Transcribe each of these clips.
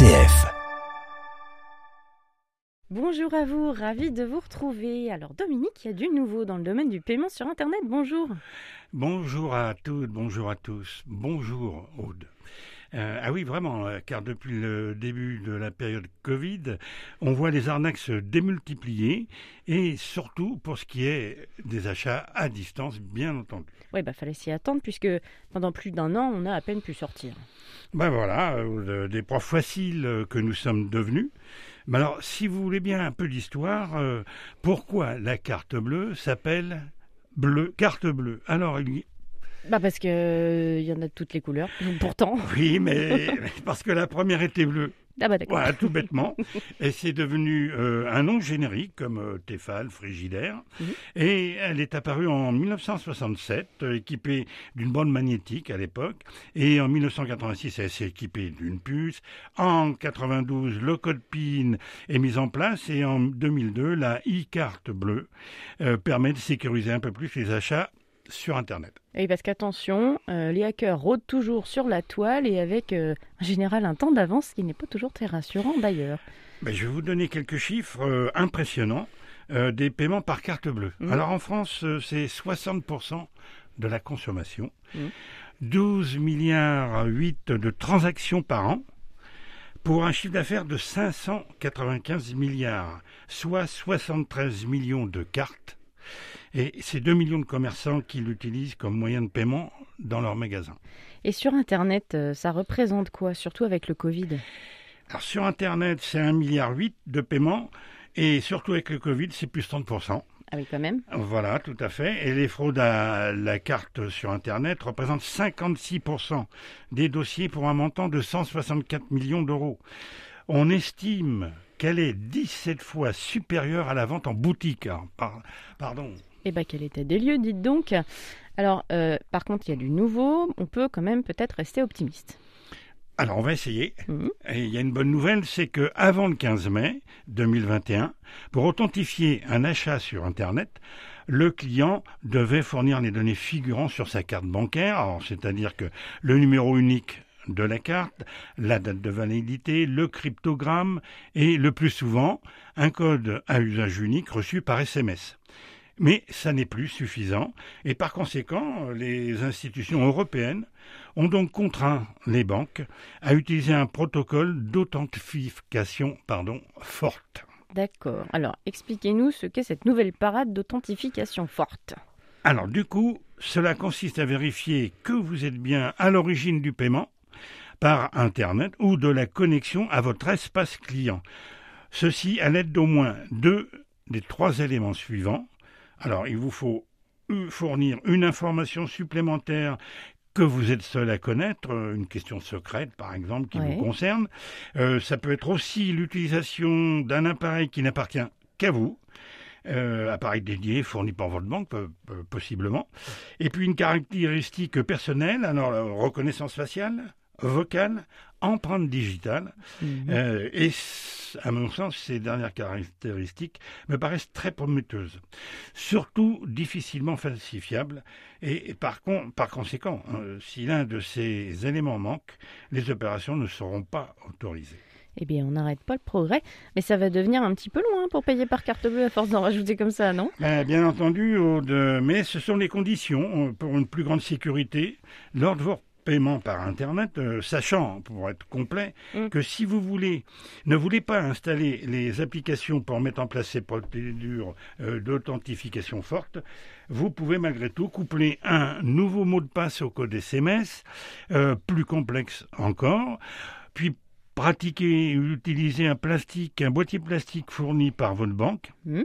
RCF. Bonjour à vous, ravi de vous retrouver. Alors Dominique, il y a du nouveau dans le domaine du paiement sur Internet. Bonjour. Bonjour à toutes, bonjour à tous. Bonjour Aude. Euh, ah oui, vraiment, euh, car depuis le début de la période Covid, on voit les arnaques se démultiplier, et surtout pour ce qui est des achats à distance, bien entendu. Oui, bah fallait s'y attendre, puisque pendant plus d'un an, on a à peine pu sortir. Ben voilà, euh, des profs faciles que nous sommes devenus. Mais alors, si vous voulez bien un peu d'histoire, pourquoi la carte bleue s'appelle bleu, carte bleue? Alors, il bah parce que il y en a de toutes les couleurs. Pourtant. Oui, mais parce que la première était bleue. Ah bah d'accord. Voilà, tout bêtement. et c'est devenu euh, un nom générique comme euh, Tefal, Frigidaire. Mhm. Et elle est apparue en 1967, euh, équipée d'une bande magnétique à l'époque. Et en 1986, elle s'est équipée d'une puce. En 92, le code PIN est mis en place. Et en 2002, la e-carte bleue permet de sécuriser un peu plus les achats sur Internet. Et parce qu'attention, euh, les hackers rôdent toujours sur la toile et avec euh, en général un temps d'avance, ce qui n'est pas toujours très rassurant d'ailleurs. Ben, je vais vous donner quelques chiffres euh, impressionnants des paiements par carte bleue. Mmh. Alors en France, c'est 60% de la consommation, 12 mmh. milliards 8 de transactions par an, pour un chiffre d'affaires de 595 milliards, soit 73 millions de cartes et c'est 2 millions de commerçants qui l'utilisent comme moyen de paiement dans leurs magasins. Et sur Internet, euh, ça représente quoi, surtout avec le Covid? Alors sur Internet, c'est 1,8 milliard de paiements, et surtout avec le Covid, c'est plus 30%. Ah oui, quand même. Voilà, tout à fait. Et les fraudes à la carte sur Internet représentent 56% des dossiers pour un montant de 164 millions d'euros. On estime qu'elle est 17 fois supérieure à la vente en boutique. Pardon, eh bien, quel était des lieux, dites donc. Alors, euh, par contre, il y a du nouveau. On peut quand même peut-être rester optimiste. Alors, on va essayer. Mhm. Et il y a une bonne nouvelle, c'est que avant le 15 mai 2021, pour authentifier un achat sur Internet, le client devait fournir les données figurant sur sa carte bancaire, c'est-à-dire que le numéro unique de la carte, la date de validité, le cryptogramme et le plus souvent un code à usage unique reçu par SMS. Mais ça n'est plus suffisant et par conséquent, les institutions européennes ont donc contraint les banques à utiliser un protocole d'authentification pardon, forte. D'accord. Alors, expliquez-nous ce qu'est cette nouvelle parade d'authentification forte. Alors, du coup, cela consiste à vérifier que vous êtes bien à l'origine du paiement par Internet ou de la connexion à votre espace client. Ceci à l'aide d'au moins deux des trois éléments suivants alors, il vous faut fournir une information supplémentaire que vous êtes seul à connaître, euh, une question secrète par exemple qui vous concerne. Euh, ça peut être aussi l'utilisation d'un appareil qui n'appartient qu'à vous. Euh, appareil dédié fourni par votre banque, possiblement. Et puis une caractéristique personnelle, alors reconnaissance faciale, vocale, empreinte digitale. Mhm. Euh, et à mon sens, ces dernières caractéristiques me paraissent très prometteuses, surtout difficilement falsifiables. Et, par, par, conséquent, euh, si l'un de ces éléments manque, les opérations ne seront pas autorisées. Eh bien, on n'arrête pas le progrès, mais ça va devenir un petit peu loin pour payer par carte bleue à force d'en rajouter comme ça, non? Ben, Bien entendu, mais ce sont les conditions euh, pour une plus grande sécurité lors de vos paiement par Internet, euh, sachant, pour être complet, mm. que si vous voulez, ne voulez pas installer les applications pour mettre en place ces procédures euh, d'authentification forte, vous pouvez malgré tout coupler un nouveau mot de passe au code SMS, euh, plus complexe encore, puis pratiquer, utiliser un plastique, un boîtier plastique fourni par votre banque. Mm.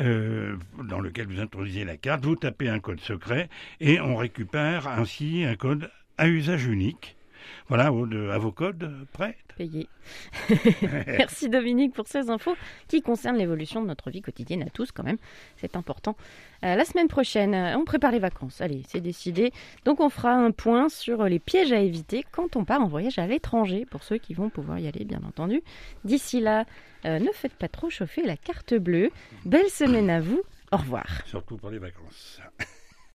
Euh, dans lequel vous introduisez la carte, vous tapez un code secret et on récupère ainsi un code à usage unique. Voilà, à vos codes prêts Payé. Merci Dominique pour ces infos qui concernent l'évolution de notre vie quotidienne à tous quand même. C'est important. Euh, la semaine prochaine, euh, on prépare les vacances. Allez, c'est décidé. Donc on fera un point sur les pièges à éviter quand on part en voyage à l'étranger, pour ceux qui vont pouvoir y aller bien entendu. D'ici là, euh, ne faites pas trop chauffer la carte bleue. Belle semaine à vous. Au revoir. Surtout pour les vacances.